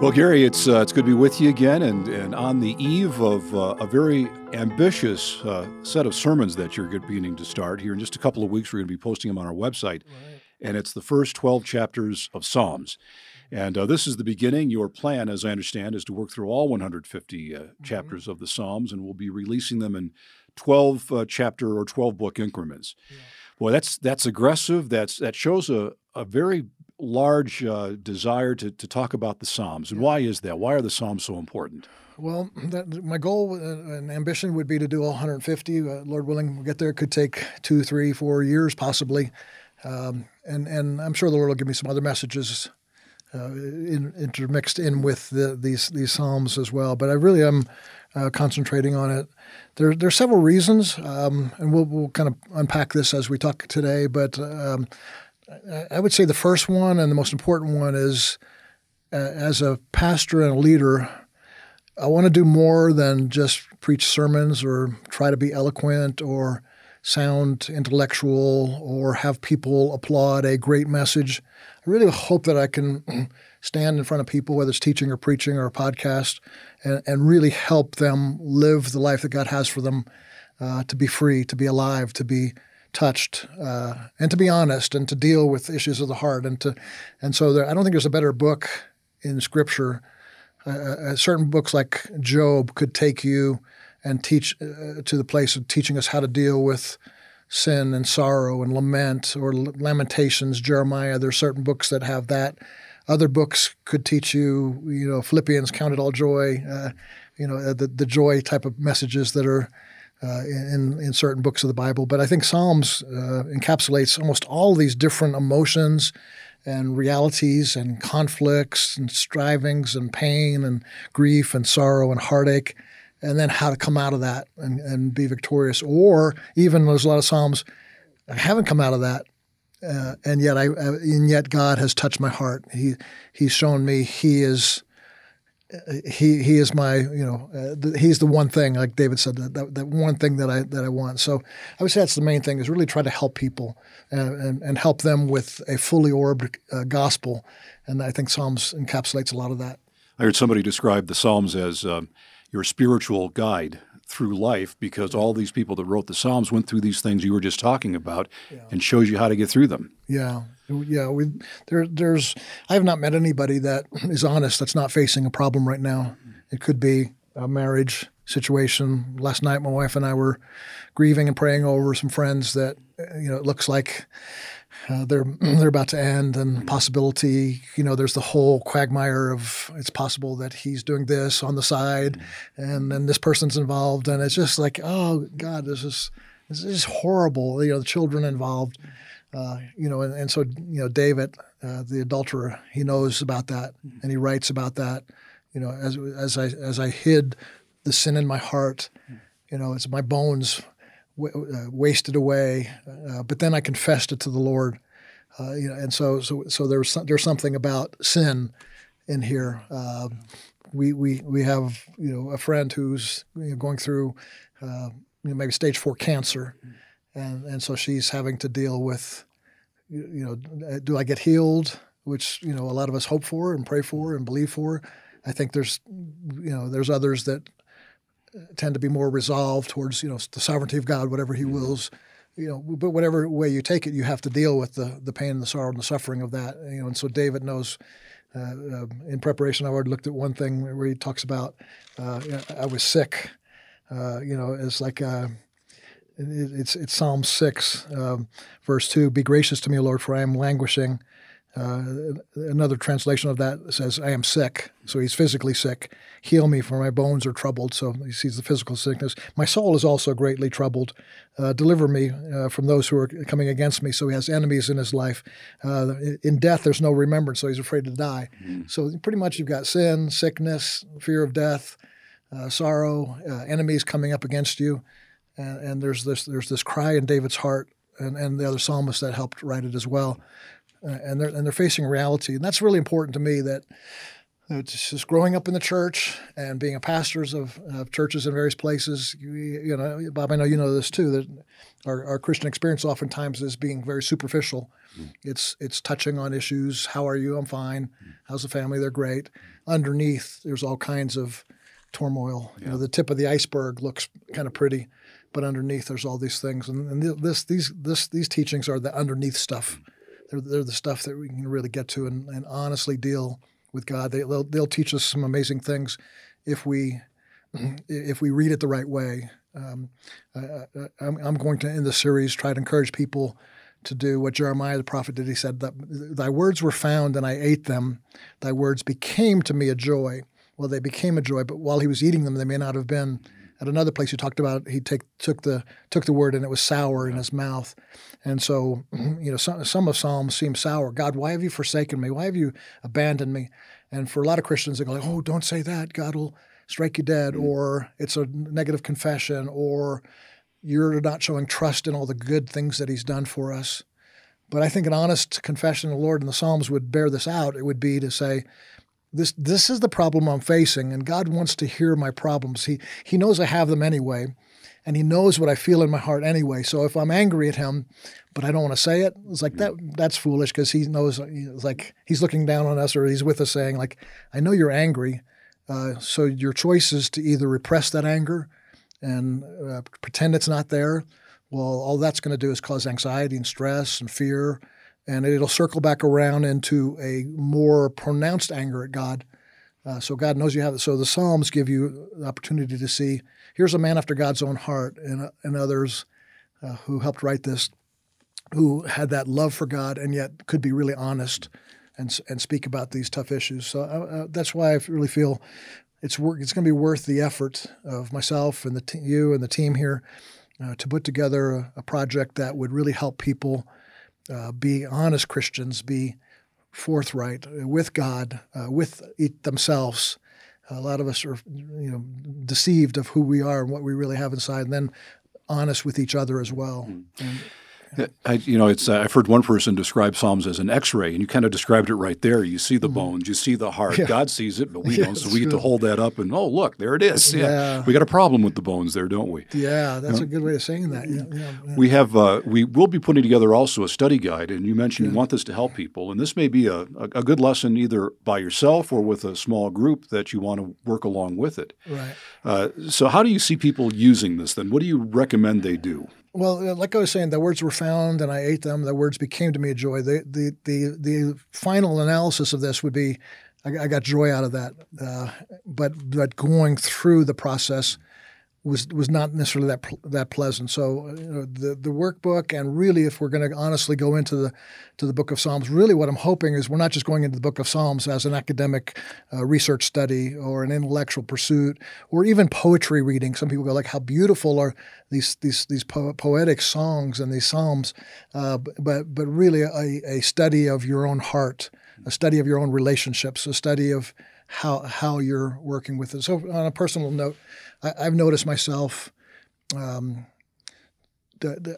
Well, Gary, it's uh, it's good to be with you again, and, and on the eve of uh, a very ambitious uh, set of sermons that you're beginning to start here in just a couple of weeks. We're going to be posting them on our website, right. and it's the first twelve chapters of Psalms. And uh, this is the beginning. Your plan, as I understand, is to work through all 150 uh, mm-hmm. chapters of the Psalms, and we'll be releasing them in 12 uh, chapter or 12 book increments. Yeah. Boy, that's that's aggressive. That's that shows a, a very large uh, desire to, to talk about the Psalms. And why is that? Why are the Psalms so important? Well, that, my goal uh, and ambition would be to do all 150. Uh, Lord willing, we'll get there. It could take two, three, four years possibly. Um, and, and I'm sure the Lord will give me some other messages uh, in, intermixed in with the, these, these Psalms as well. But I really am uh, concentrating on it. There, there are several reasons, um, and we'll, we'll kind of unpack this as we talk today. But um, I would say the first one and the most important one is uh, as a pastor and a leader, I want to do more than just preach sermons or try to be eloquent or sound intellectual or have people applaud a great message. I really hope that I can stand in front of people, whether it's teaching or preaching or a podcast, and, and really help them live the life that God has for them uh, to be free, to be alive, to be touched uh, and to be honest and to deal with issues of the heart and to and so there, I don't think there's a better book in Scripture. Uh, uh, certain books like Job could take you and teach uh, to the place of teaching us how to deal with sin and sorrow and lament or Lamentations, Jeremiah. There are certain books that have that. Other books could teach you, you know, Philippians, count it all joy, uh, you know, the the joy type of messages that are uh, in in certain books of the Bible. But I think Psalms uh, encapsulates almost all these different emotions and realities and conflicts and strivings and pain and grief and sorrow and heartache, and then how to come out of that and, and be victorious. Or even there's a lot of Psalms I haven't come out of that. Uh, and yet, I and yet God has touched my heart. He He's shown me He is he he is my you know uh, the, he's the one thing like David said that, that, that one thing that I that I want. So I would say that's the main thing is really try to help people and and, and help them with a fully orbed uh, gospel, and I think Psalms encapsulates a lot of that. I heard somebody describe the Psalms as um, your spiritual guide through life because all these people that wrote the Psalms went through these things you were just talking about yeah. and shows you how to get through them. Yeah. Yeah, we there there's I have not met anybody that is honest that's not facing a problem right now. Mm-hmm. It could be a marriage situation. Last night my wife and I were grieving and praying over some friends that you know it looks like uh, they're they're about to end, and possibility. You know, there's the whole quagmire of it's possible that he's doing this on the side, and then this person's involved, and it's just like, oh God, this is this is horrible. You know, the children involved. Uh, you know, and, and, so you know, David, uh, the adulterer, he knows about that, and he writes about that. You know, as as I as I hid the sin in my heart, you know, it's my bones uh, wasted away. Uh, but then I confessed it to the Lord. Uh, you know, and so so so there's there's something about sin in here. Uh, we we we have you know a friend who's you know, going through uh, you know, maybe stage four cancer, and and so she's having to deal with you know do I get healed, which you know a lot of us hope for and pray for and believe for. I think there's you know there's others that tend to be more resolved towards you know the sovereignty of God, whatever He mm-hmm. wills. You know, but whatever way you take it, you have to deal with the the pain and the sorrow and the suffering of that. You know, and so David knows. Uh, uh, in preparation, I already looked at one thing where he talks about uh, I was sick. Uh, you know, it's like uh, it's it's Psalm six, um, verse two. Be gracious to me, Lord, for I am languishing. Uh, another translation of that says, I am sick. So he's physically sick. Heal me, for my bones are troubled. So he sees the physical sickness. My soul is also greatly troubled. Uh, deliver me uh, from those who are coming against me. So he has enemies in his life. Uh, in death, there's no remembrance, so he's afraid to die. Mm-hmm. So pretty much you've got sin, sickness, fear of death, uh, sorrow, uh, enemies coming up against you. And, and, there's this there's this cry in David's heart, and, and the other psalmists that helped write it as well uh, and they're and they're facing reality, and that's really important to me. That it's just growing up in the church and being a pastors of, of churches in various places. You, you, know, Bob, I know you know this too. That our, our Christian experience oftentimes is being very superficial. Mm. It's it's touching on issues. How are you? I'm fine. Mm. How's the family? They're great. Mm. Underneath, there's all kinds of turmoil. Yeah. You know, the tip of the iceberg looks kind of pretty, but underneath there's all these things. And, and this these this these teachings are the underneath stuff. They're, they're the stuff that we can really get to and, and honestly deal with God. They, will they'll teach us some amazing things if we if we read it the right way. Um, I, am going to in the series try to encourage people to do what Jeremiah the prophet did. He said thy words were found and I ate them. Thy words became to me a joy. Well, they became a joy, but while he was eating them, they may not have been. At another place, he talked about he take, took the took the word and it was sour in his mouth, and so you know some, some of Psalms seem sour. God, why have you forsaken me? Why have you abandoned me? And for a lot of Christians, they go like, "Oh, don't say that. God will strike you dead," mm-hmm. or it's a negative confession, or you're not showing trust in all the good things that He's done for us. But I think an honest confession of the Lord in the Psalms would bear this out. It would be to say, this this is the problem I'm facing, and God wants to hear my problems. He He knows I have them anyway, and He knows what I feel in my heart anyway. So if I'm angry at Him, but I don't want to say it, it's like that. That's foolish because He knows. It's like He's looking down on us, or He's with us, saying like, "I know you're angry." Uh, so your choice is to either repress that anger and uh, pretend it's not there. Well, all that's going to do is cause anxiety and stress and fear and it'll circle back around into a more pronounced anger at God. Uh, so God knows you have it. So the Psalms give you the opportunity to see here's a man after God's own heart, and, and others uh, who helped write this, who had that love for God and yet could be really honest and and speak about these tough issues. So uh, uh that's why I really feel it's work. It's going to be worth the effort of myself and the t- you and the team here uh, to put together a, a project that would really help people uh, be honest Christians, be forthright with God, uh, with themselves. A lot of us are, you know, deceived of who we are and what we really have inside, and then honest with each other as well. Mm. And, I, you know, it's uh, I've heard one person describe Psalms as an X-ray, and you kind of described it right there. You see the mm-hmm. bones, you see the heart. Yeah. God sees it, but we yeah, don't. So we get to hold that up and oh, look, there it is. Yeah. yeah. we got a problem with the bones there, don't we? Yeah, that's you know? a good way of saying that. Yeah, We have uh, we will be putting together also a study guide, and you mentioned you want this to help people, and this may be a, a, a, good lesson either by yourself or with a small group that you want to work along with it. Right. Uh, so, how do you see people using this? Then, what do you recommend they do? Well, uh, like I was saying, the words were found, and I ate them. The words became to me a joy. The the the the final analysis of this would be, I, I got joy out of that. Uh, but but going through the process was was not necessarily that that pleasant. So you know, the the workbook and really, if we're going to honestly go into the to the Book of Psalms, really what I'm hoping is we're not just going into the Book of Psalms as an academic uh, research study or an intellectual pursuit or even poetry reading. Some people go like, "How beautiful are these these these po- poetic songs and these psalms?" Uh, but but really a, a study of your own heart, a study of your own relationships, a study of how how you're working with it. So on a personal note. I, have noticed myself. Um,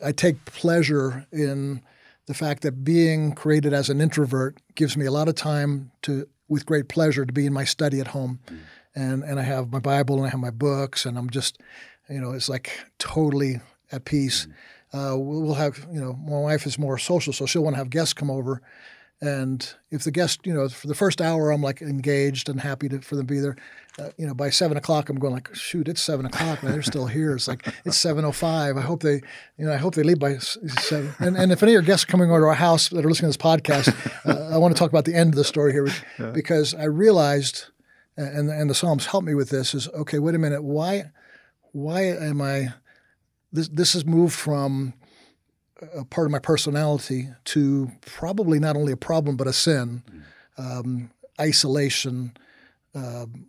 I take pleasure in the fact that being created as an introvert gives me a lot of time to, with great pleasure, to be in my study at home, mm. and and I have my Bible and I have my books, and I'm just, you know, it's like totally at peace. Mm. Uh, we'll have, you know, my wife is more social, so she'll want to have guests come over, and if the guest, you know, for the first hour, I'm like engaged and happy to, for them to be there. Uh, you know, by seven o'clock, I'm going like, shoot, it's seven o'clock, man. They're still here. It's like it's seven o oh five. I hope they, you know, I hope they leave by seven. And, and if any of your guests are coming over to our house that are listening to this podcast, uh, I want to talk about the end of the story here yeah. because I realized, and and the Psalms help me with this. Is okay. Wait a minute. Why, why am I? This this has moved from a part of my personality to probably not only a problem but a sin, um, isolation, um,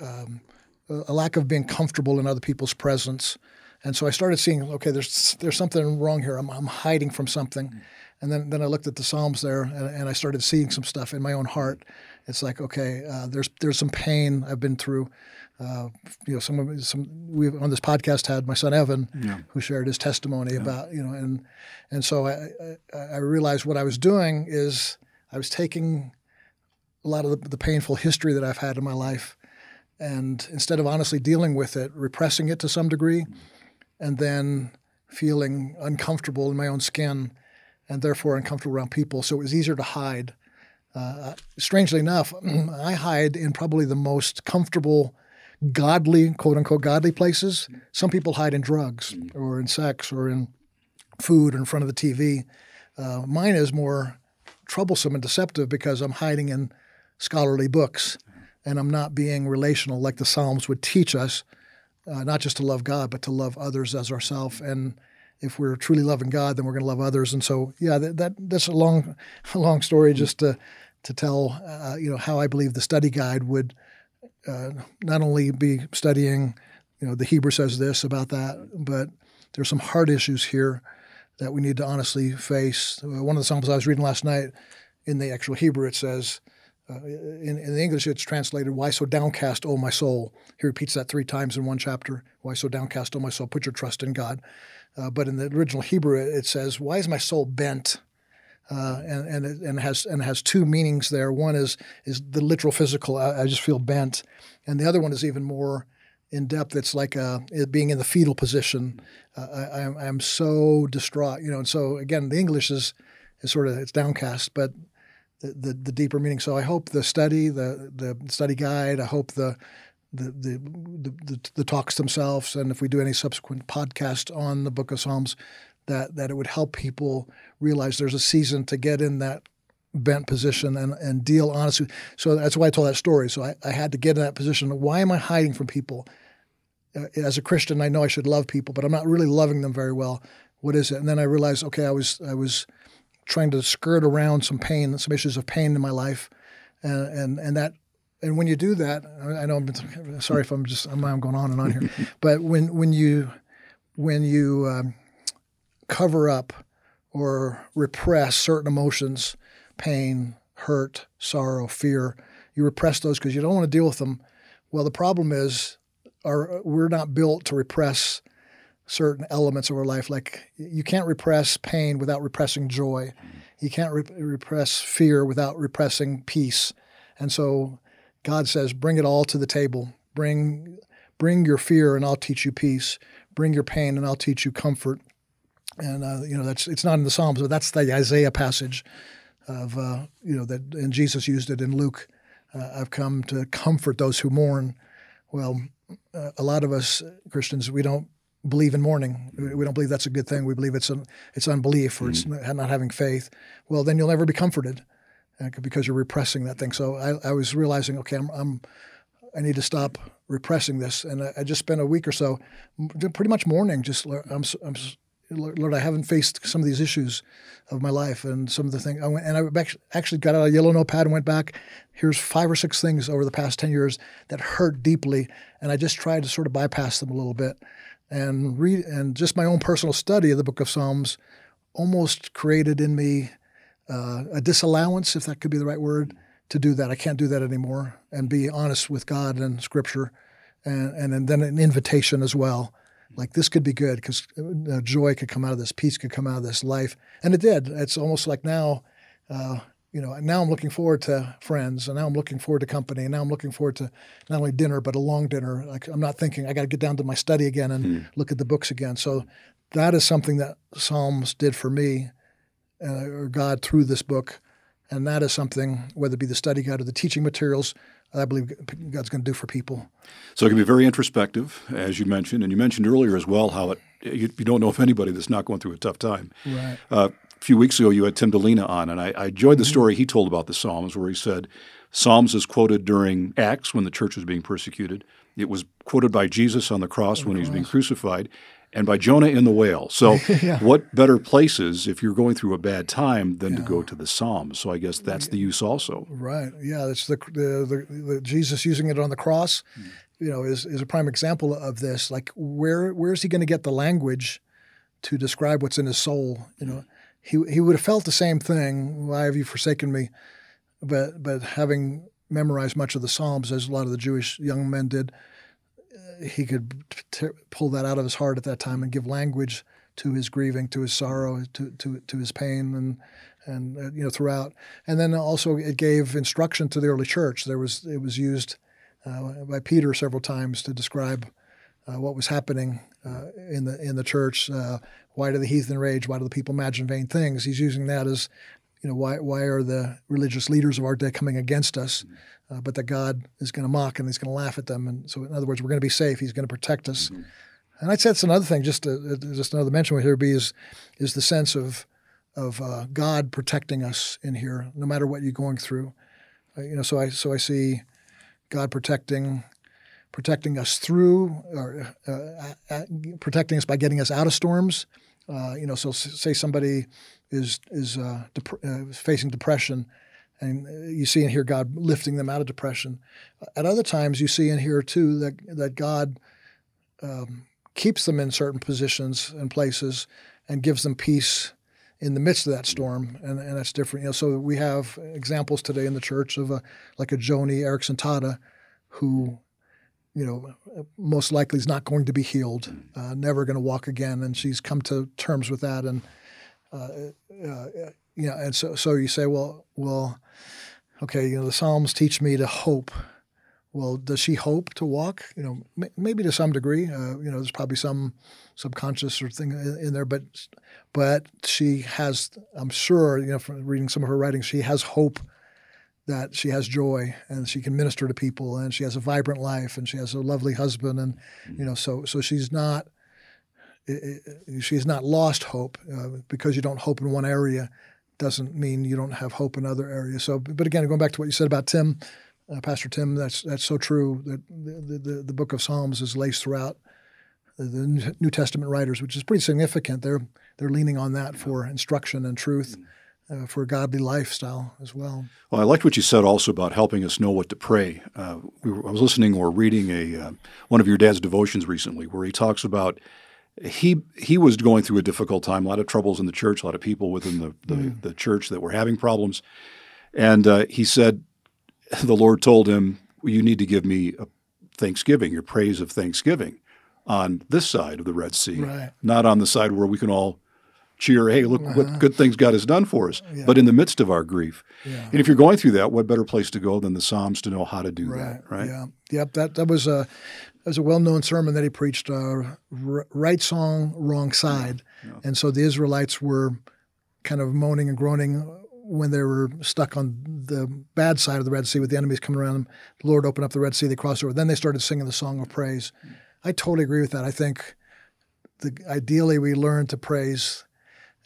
um, a lack of being comfortable in other people's presence, and so I started seeing, okay, there's there's something wrong here. I'm, I'm hiding from something, and then then I looked at the Psalms there, and, and I started seeing some stuff in my own heart. It's like, okay, uh, there's there's some pain I've been through. Uh, you know, some of some we on this podcast had my son Evan, yeah. who shared his testimony yeah. about you know, and and so I, I, I realized what I was doing is I was taking a lot of the, the painful history that I've had in my life. And instead of honestly dealing with it, repressing it to some degree, and then feeling uncomfortable in my own skin and therefore uncomfortable around people. So it was easier to hide. Uh, strangely enough, I hide in probably the most comfortable, godly, quote unquote, godly places. Some people hide in drugs or in sex or in food or in front of the TV. Uh, mine is more troublesome and deceptive because I'm hiding in scholarly books and I'm not being relational like the Psalms would teach us, uh, not just to love God, but to love others as ourselves. And if we're truly loving God, then we're going to love others. And so, yeah, that, that that's a long, a long story just to to tell, uh, you know, how I believe the study guide would uh, not only be studying, you know, the Hebrew says this about that, but there's some hard issues here that we need to honestly face. Uh, one of the Psalms I was reading last night, in the actual Hebrew, it says. Uh, in, in the English, it's translated, Why so downcast, O my soul? He repeats that three times in one chapter. Why so downcast, O my soul? Put your trust in God. Uh, but in the original Hebrew, it says, "Why is my soul bent?" Uh, and and it, and has and has two meanings there. One is is the literal physical. I, I, just feel bent, and the other one is even more in depth. It's like uh, it being in the fetal position. Uh, I, I'm I'm so distraught, you know. And so again, the English is is sort of it's downcast, but the, the, the deeper meaning. So I hope the study, the the study guide. I hope the the, the, the, the, talks themselves, and if we do any subsequent podcast on the Book of Psalms, that that it would help people realize there's a season to get in that bent position and, and deal honestly. So that's why I told that story. So I, I had to get in that position. Why am I hiding from people? Uh, as a Christian, I know I should love people, but I'm not really loving them very well. What is it? And then I realized, okay, I was I was trying to skirt around some pain, some issues of pain in my life, and and, and that and when you do that, I know I'm sorry if I'm just I'm going on and on here, but when when you when you um, cover up or repress certain emotions, pain, hurt, sorrow, fear, you repress those because you don't want to deal with them. Well, the problem is, our, we're not built to repress certain elements of our life. Like you can't repress pain without repressing joy. You can't re- repress fear without repressing peace. And so God says, bring it all to the table. Bring, bring your fear, and I'll teach you peace. Bring your pain, and I'll teach you comfort. And uh, you know that's it's not in the Psalms, but that's the Isaiah passage of uh, you know that, and Jesus used it in Luke. Uh, I've come to comfort those who mourn. Well, uh, a lot of us Christians we don't believe in mourning. We don't believe that's a good thing. We believe it's an, it's unbelief or mm-hmm. it's not having faith. Well, then you'll never be comforted because you're repressing that thing. So I, I was realizing, okay, I'm, I'm, i need to stop repressing this, and I, I, just spent a week or so, pretty much mourning. Just I'm, I'm, Lord, I haven't faced some of these issues of my life and some of the things. I went, and I actually got out a yellow notepad and went back. Here's five or six things over the past ten years that hurt deeply, and I just tried to sort of bypass them a little bit, and read and just my own personal study of the Book of Psalms almost created in me uh, a disallowance, if that could be the right word, to do that. I can't do that anymore, and be honest with God and Scripture, and and, and then an invitation as well. Like this could be good because uh, joy could come out of this, peace could come out of this life, and it did. It's almost like now, uh, you know, now I'm looking forward to friends, and now I'm looking forward to company, and now I'm looking forward to not only dinner but a long dinner. Like I'm not thinking I got to get down to my study again and hmm. look at the books again. So that is something that Psalms did for me uh, or God through this book. And that is something, whether it be the study guide or the teaching materials, I believe God's going to do for people. So it can be very introspective, as you mentioned, and you mentioned earlier as well how it you, you don't know if anybody that's not going through a tough time. Right. Uh, a few weeks ago, you had Tim Dilena on, and I, I enjoyed the mm-hmm. story he told about the Psalms, where he said Psalms is quoted during Acts when the church was being persecuted. It was quoted by Jesus on the cross when he was being crucified, and by Jonah in the whale. So, yeah. what better places if you're going through a bad time than yeah. to go to the Psalms? So, I guess that's the use also. Right. Yeah. It's the, the, the, the Jesus using it on the cross. Mm. You know, is, is a prime example of this. Like, where where is he going to get the language to describe what's in his soul? You know, he he would have felt the same thing. Why have you forsaken me? But but having memorized much of the Psalms, as a lot of the Jewish young men did, he could t- pull that out of his heart at that time and give language to his grieving, to his sorrow, to to, to his pain, and and uh, you know throughout. And then also it gave instruction to the early church. There was it was used uh, by Peter several times to describe uh, what was happening uh, in the in the church. Uh, why do the heathen rage? Why do the people imagine vain things? He's using that as you know why why are the religious leaders of our day coming against us? Uh, but that God is going to mock and He's going to laugh at them. And so, in other words, we're going to be safe. He's going to protect us. Mm-hmm. And I'd say that's another thing. Just to, just another mention would here be is is the sense of of uh, God protecting us in here, no matter what you're going through. Uh, you know, so I so I see God protecting protecting us through, or uh, uh, uh protecting us by getting us out of storms. Uh, you know, so say somebody is is dep- facing depression, and you see and hear God lifting them out of depression. At other times, you see and hear too that that God um, keeps them in certain positions and places and gives them peace in the midst of that storm, and, and that's different. You know, so we have examples today in the church of a like a Joni Eareckson Tada, who, you know, most likely is not going to be healed, uh, never going to walk again, and she's come to terms with that, and uh, uh, you know, and so so you say, well, well, okay, you know, the Psalms teach me to hope. Well, does she hope to walk? You know, maybe to some degree. Uh, you know, there's probably some subconscious or thing in there, but but she has, I'm sure, you know, from reading some of her writings, she has hope that she has joy and she can minister to people and she has a vibrant life and she has a lovely husband and you know so so she's not she's not lost hope uh, because you don't hope in one area doesn't mean you don't have hope in other areas so but again going back to what you said about Tim uh, Pastor Tim that's that's so true that the, the, the book of Psalms is laced throughout the New Testament writers which is pretty significant they're they're leaning on that for instruction and truth. Uh, for a godly lifestyle as well. Well, I liked what you said also about helping us know what to pray. Uh, we were, I was listening or reading a uh, one of your dad's devotions recently, where he talks about he he was going through a difficult time, a lot of troubles in the church, a lot of people within the the, mm. the church that were having problems, and uh, he said the Lord told him, "You need to give me a thanksgiving, your praise of thanksgiving." On this side of the Red Sea, right. not on the side where we can all cheer, hey, look uh-huh. what good things God has done for us, yeah. but in the midst of our grief. Yeah. And if you're going through that, what better place to go than the Psalms to know how to do right. that, right? Yeah. Yep. That, that was a, was a well-known sermon that he preached, uh, right song, wrong side. Yeah. And so the Israelites were kind of moaning and groaning when they were stuck on the bad side of the Red Sea with the enemies coming around them. The Lord opened up the Red Sea, they crossed over. Then they started singing the song of praise. I totally agree with that. I think the, ideally we learn to praise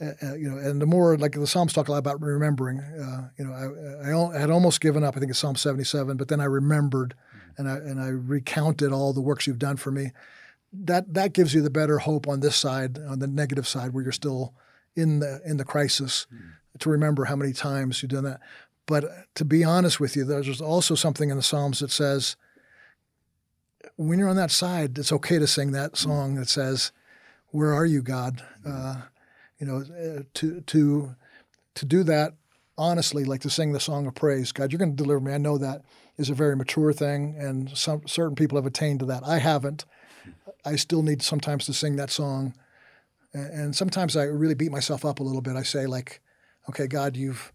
uh, uh, you know, and the more like the Psalms talk a lot about remembering. Uh, you know, I, I, had almost given up. I think it's Psalm seventy-seven, but then I remembered, and I and I recounted all the works you've done for me. That that gives you the better hope on this side, on the negative side, where you're still in the in the crisis, mm-hmm. to remember how many times you've done that. But to be honest with you, there's also something in the Psalms that says, when you're on that side, it's okay to sing that song that says, "Where are you, God?" Uh, you know, uh, to to to do that honestly, like to sing the song of praise. God, you're going to deliver me. I know that is a very mature thing, and some certain people have attained to that. I haven't. I still need sometimes to sing that song, and sometimes I really beat myself up a little bit. I say like, okay, God, you've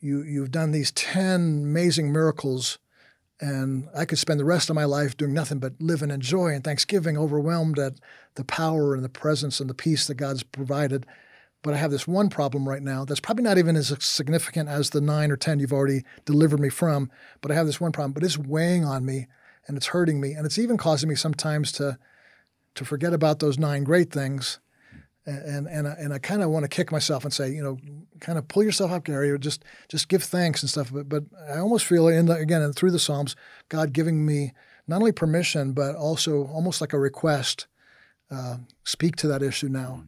you you've done these ten amazing miracles. And I could spend the rest of my life doing nothing but living in joy and thanksgiving, overwhelmed at the power and the presence and the peace that God's provided. But I have this one problem right now that's probably not even as significant as the nine or 10 you've already delivered me from. But I have this one problem, but it's weighing on me and it's hurting me. And it's even causing me sometimes to, to forget about those nine great things. And, and, and I kind of want to kick myself and say, you know, kind of pull yourself up, Gary, or just, just give thanks and stuff. But, but I almost feel, in the, again, through the Psalms, God giving me not only permission, but also almost like a request uh, speak to that issue now.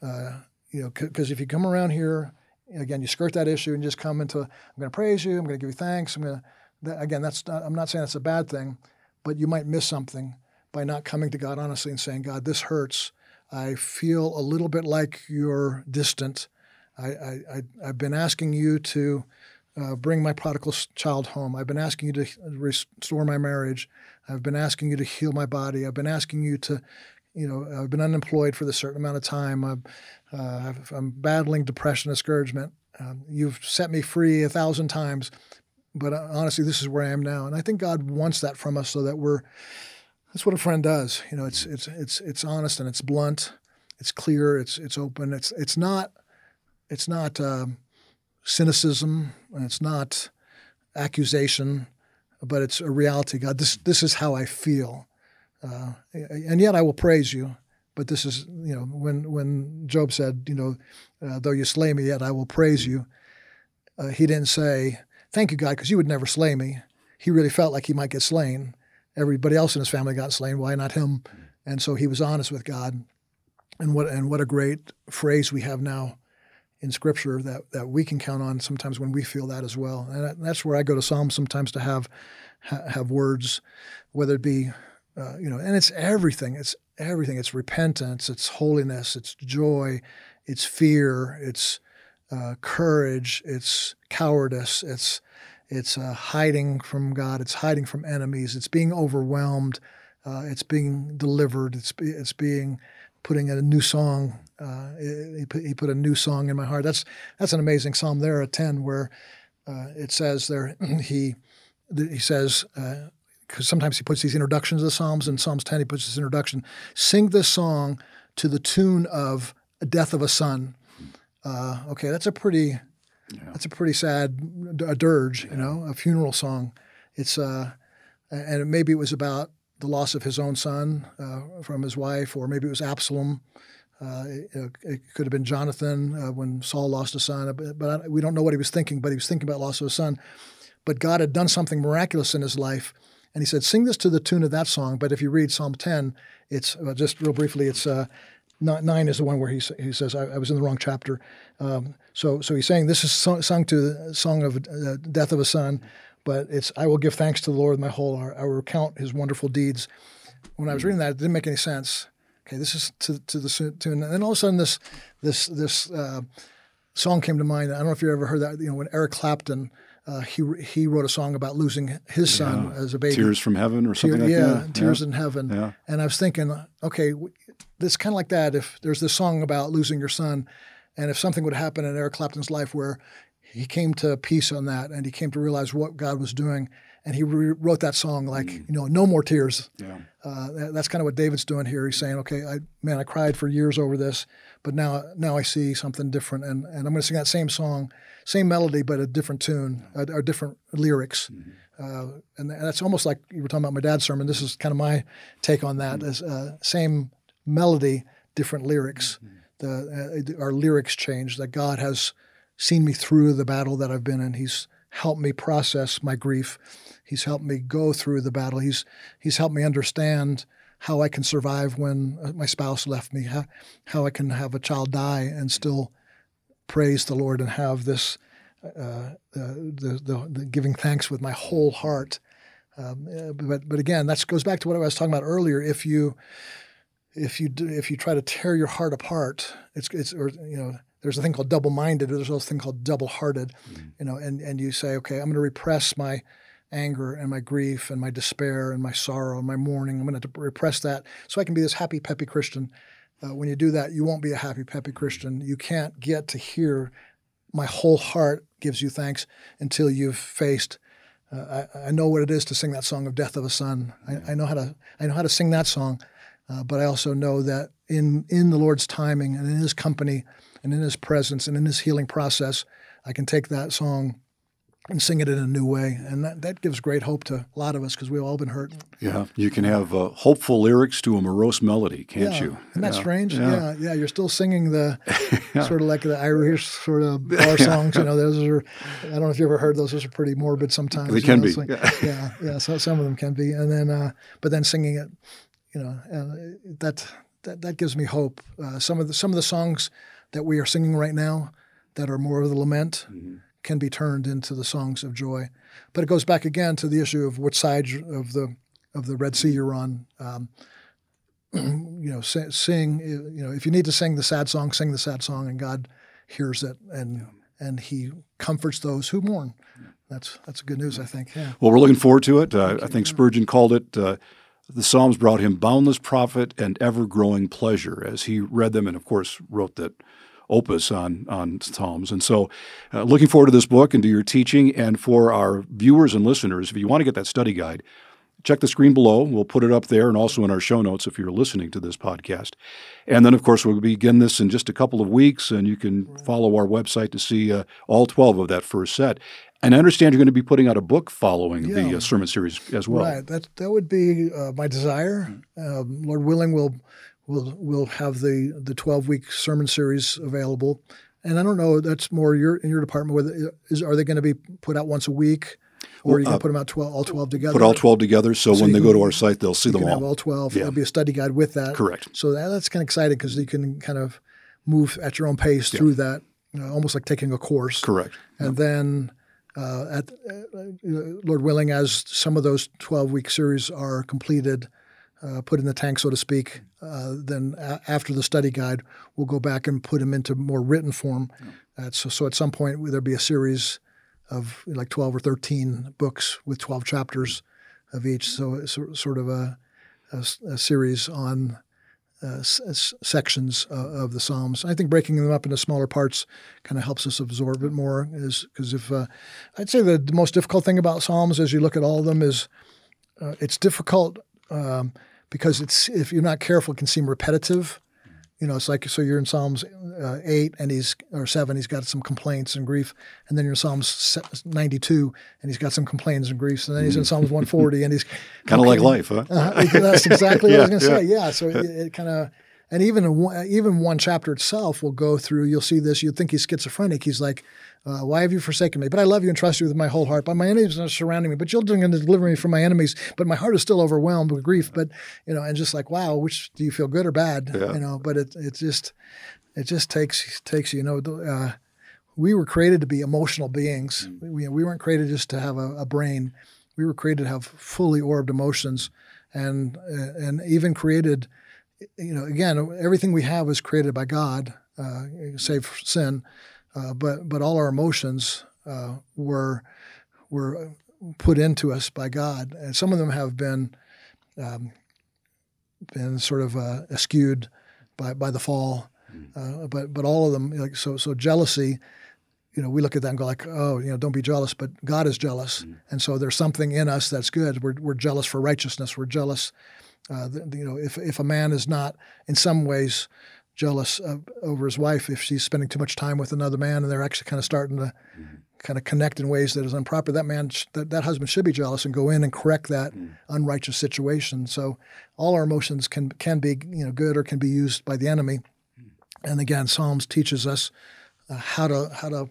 Uh, you know, because if you come around here, again, you skirt that issue and just come into, I'm going to praise you, I'm going to give you thanks, I'm going to, that, again, that's not, I'm not saying that's a bad thing, but you might miss something by not coming to God honestly and saying, God, this hurts. I feel a little bit like you're distant. I, I, have been asking you to uh, bring my prodigal child home. I've been asking you to restore my marriage. I've been asking you to heal my body. I've been asking you to you know, I've been unemployed for this certain amount of time. I'm, uh, I'm battling depression, discouragement. Um, you've set me free a thousand times, but uh, honestly, this is where I am now. And I think God wants that from us so that we're. That's what a friend does. You know, it's it's it's it's honest and it's blunt, it's clear, it's it's open. It's it's not it's not um, cynicism and it's not accusation, but it's a reality. God, this this is how I feel, uh, and yet I will praise you. But this is, you know, when when Job said, you know, uh, though you slay me, yet I will praise you. Uh, he didn't say, "Thank you, God, because you would never slay me." He really felt like he might get slain. Everybody else in his family got slain. Why not him? And so he was honest with God. And what and what a great phrase we have now in Scripture that that we can count on sometimes when we feel that as well. And that's where I go to Psalms sometimes to have have words, whether it be, uh, you know, and it's everything. It's everything. It's repentance. It's holiness. It's joy. It's fear. It's uh, courage. It's cowardice. It's it's uh, hiding from God. It's hiding from enemies. It's being overwhelmed. Uh, it's being delivered. It's it's being putting a new song. Uh, he, put, he put a new song in my heart. That's that's an amazing psalm there at ten where uh, it says there he he says because sometimes he puts these introductions to the psalms. In Psalms ten, he puts this introduction: "Sing this song to the tune of a death of a son." Uh, okay, that's a pretty yeah. that's a pretty sad a dirge, you know, a funeral song. It's uh, and maybe it was about the loss of his own son uh, from his wife, or maybe it was Absalom. Uh, it, it, could have been Jonathan uh, when Saul lost a son, but, but, we don't know what he was thinking. But he was thinking about loss of a son. But God had done something miraculous in his life, and he said, "Sing this to the tune of that song." But if you read Psalm 10, it's uh, just real briefly. It's uh, nine is the one where he he says, "I, I was in the wrong chapter." Um, so so he's saying this is sung to the song of uh, death of a son but it's I will give thanks to the Lord with my whole heart. I will recount His wonderful deeds. When I was reading that, it didn't make any sense. Okay, this is to, to the tune, and then all of a sudden this this this uh, song came to mind. I don't know if you ever heard that. You know, when Eric Clapton. Uh, he he wrote a song about losing his son yeah. as a baby. Tears from Heaven or something Tear, like yeah, that. Tears yeah. in Heaven. Yeah. And I was thinking, okay, it's kind of like that. If there's this song about losing your son, and if something would happen in Eric Clapton's life where he came to peace on that and he came to realize what God was doing. And he wrote that song like, mm. you know, no more tears. Yeah. Uh, that, that's kind of what David's doing here. He's saying, okay, I, man, I cried for years over this, but now now I see something different. And, and I'm going to sing that same song, same melody, but a different tune, uh, or different lyrics. Mm-hmm. Uh, and that's almost like you were talking about my dad's sermon. This is kind of my take on that. Mm-hmm. Is uh, same melody, different lyrics. Mm-hmm. The, uh, our lyrics change. That God has seen me through the battle that I've been in. He's helped me process my grief. He's helped me go through the battle. He's he's helped me understand how I can survive when uh, my spouse left me. How how I can have a child die and still praise the Lord and have this uh, uh, the, the, the, giving thanks with my whole heart. Um, uh, but but again, that goes back to what I was talking about earlier. If you if you do, if you try to tear your heart apart, it's it's or you know there's a thing called double-minded, or there's also a thing called double-hearted, mm-hmm. you know, and, and you say, okay, I'm going to repress my anger and my grief and my despair and my sorrow and my mourning. I'm going to repress that so I can be this happy, peppy Christian. Uh, when you do that, you won't be a happy, peppy Christian. You can't get to hear my whole heart gives you thanks until you've faced. Uh, I, I, know what it is to sing that song of death of a son. I, I know how to. I know how to sing that song, uh, but I also know that in in the Lord's timing and in His company, and in His presence and in His healing process, I can take that song and sing it in a new way. And that, that gives great hope to a lot of us because we've all been hurt. Yeah, you can have uh, hopeful lyrics to a morose melody, can't yeah. you? Isn't that yeah. strange? Yeah. yeah. yeah, You're still singing the sort of like the Irish sort of bar songs. You know, those are, I don't know if you ever heard those, those are pretty morbid sometimes. They can know, be. Like, yeah, yeah, so some of them can be. And then, uh, but then singing it, you know, uh, that, that, that gives me hope. Uh, some of the, some of the songs that we are singing right now that are more of the lament mm-hmm. can be turned into the songs of joy. But it goes back again to the issue of which side of the of the Red Sea you're on. Um, you know, sing. You know, if you need to sing the sad song, sing the sad song, and God hears it, and yeah. and He comforts those who mourn. That's that's good news, I think. Yeah. Well, we're looking forward to it. Uh, I think Spurgeon called it. Uh, the Psalms brought him boundless profit and ever growing pleasure as he read them, and of course wrote that opus on on Psalms. And so, uh, looking forward to this book and to your teaching. And for our viewers and listeners, if you want to get that study guide, check the screen below. We'll put it up there and also in our show notes if you're listening to this podcast. And then, of course, we'll begin this in just a couple of weeks, and you can follow our website to see uh, all 12 of that first set. And I understand you're going to be putting out a book following yeah. the uh, sermon series as well. Right. That that would be uh, my desire. Uh, Lord willing, we'll we'll we'll have the the 12 week sermon series available. And I don't know. That's more your in your department. Whether is are they going to be put out once a week? Or you can uh, put them out 12, all 12 together. Put all 12 together so, so when they can, go to our site, they'll see them all. All 12. Yeah. There'll be a study guide with that. Correct. So that, that's kind of exciting because you can kind of move at your own pace yeah. through that, you know, almost like taking a course. Correct. And then, uh, at uh, Lord willing, as some of those 12 week series are completed, uh, put in the tank, so to speak, uh, then a- after the study guide, we'll go back and put them into more written form. So, so at some point, there'll be a series of like 12 or 13 books with 12 chapters of each. So it's sort of a, a, a series on uh, s- sections uh, of the Psalms. I think breaking them up into smaller parts kind of helps us absorb it more. Is because if uh, I'd say the, the, most difficult thing about Psalms as you look at all of them is uh, it's difficult um, because it's if you're not careful, it can seem repetitive. You know, it's like so you're in Psalms uh, eight and he's or seven, he's got some complaints and grief, and then you're in Psalms ninety two and he's got some complaints and griefs, and then he's in Psalms one forty and he's kind of like life, huh? Uh, that's exactly what I was going to yeah. say. Yeah, so it, it kind of and even one, even one chapter itself will go through. You'll see this. You'd think he's schizophrenic. He's like, uh, "Why have you forsaken me? But I love you and trust you with my whole heart. But my enemies are surrounding me. But you're going to deliver me from my enemies. But my heart is still overwhelmed with grief. But you know, and just like, wow, which do you feel good or bad? Yeah. You know, but it it just it just takes takes you know. Uh, we were created to be emotional beings. Mm. We, we weren't created just to have a, a brain. We were created to have fully orbed emotions, and uh, and even created you know, again, everything we have was created by God, uh, save sin, uh, but but all our emotions uh, were were put into us by God, and some of them have been um, been sort of uh, skewed by by the fall, uh, but but all of them, like so so jealousy. You know, we look at that and go like, "Oh, you know, don't be jealous." But God is jealous, mm. and so there's something in us that's good. We're we're jealous for righteousness. We're jealous uh, you know, if if a man is not in some ways jealous of, over his wife, if she's spending too much time with another man, and they're actually kind of starting to mm-hmm. kind of connect in ways that is improper, that man, that, that husband should be jealous and go in and correct that mm-hmm. unrighteous situation. So all our emotions can can be you know good or can be used by the enemy. Mm-hmm. And again, Psalms teaches us uh, how to how to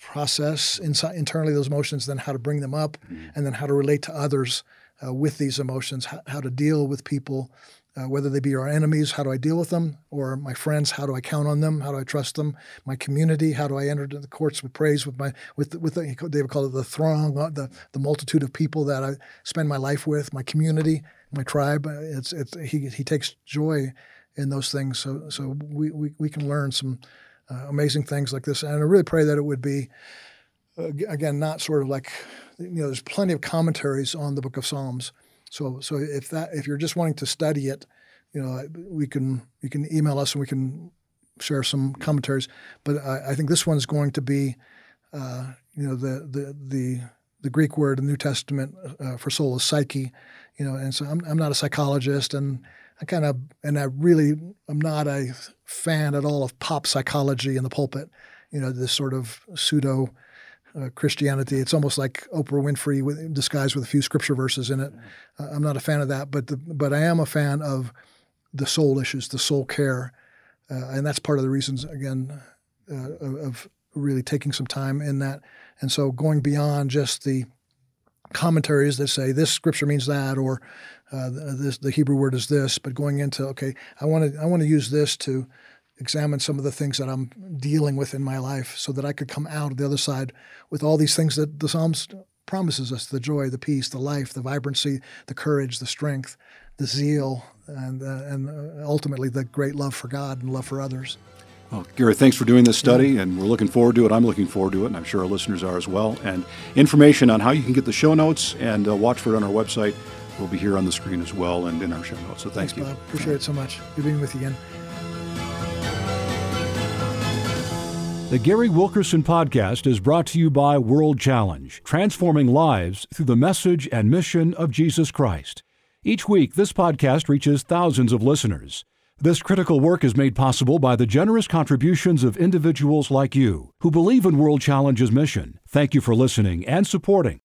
process inside, internally those emotions, then how to bring them up, mm-hmm. and then how to relate to others uh, with these emotions, how, how, to deal with people, uh, whether they be our enemies, how do I deal with them, or my friends, how do I count on them, how do I trust them, my community, how do I enter into the courts with praise with my with with the, they would call it the throng, uh, the the multitude of people that I spend my life with, my community, my tribe. Uh, it's it's he he takes joy in those things, so so we we, we can learn some uh, amazing things like this, and I really pray that it would be again not sort of like you know, there's plenty of commentaries on the Book of Psalms. So, so if that if you're just wanting to study it, you know, we can you can email us and we can share some commentaries. But I, I think this one's going to be, uh, you know, the the the the Greek word in the New Testament uh, for soul is psyche, you know, and so I'm I'm not a psychologist and I kind of and I really I'm not a fan at all of pop psychology in the pulpit, you know, this sort of pseudo uh, Christianity. It's almost like Oprah Winfrey with, disguised with a few scripture verses in it. Uh, I'm not a fan of that, but the, but I am a fan of the soul issues, the soul care, uh, and that's part of the reasons again uh, of really taking some time in that. And so going beyond just the commentaries that say this scripture means that or uh, this the Hebrew word is this, but going into okay, I want to I want to use this to examine some of the things that I'm dealing with in my life so that I could come out the other side with all these things that the Psalms promises us the joy, the peace, the life, the vibrancy, the courage, the strength, the zeal, and, uh, and uh, ultimately the great love for God and love for others. Well, Gary, thanks for doing this study, and we're looking forward to it. I'm looking forward to it, and I'm sure our listeners are as well. And information on how you can get the show notes and uh, watch for it on our website will be here on the screen as well and in our show notes. So thank thanks, you. Bob. Appreciate it so much. Good being with you again. The Gary Wilkerson Podcast is brought to you by World Challenge, transforming lives through the message and mission of Jesus Christ. Each week, this podcast reaches thousands of listeners. This critical work is made possible by the generous contributions of individuals like you who believe in World Challenge's mission. Thank you for listening and supporting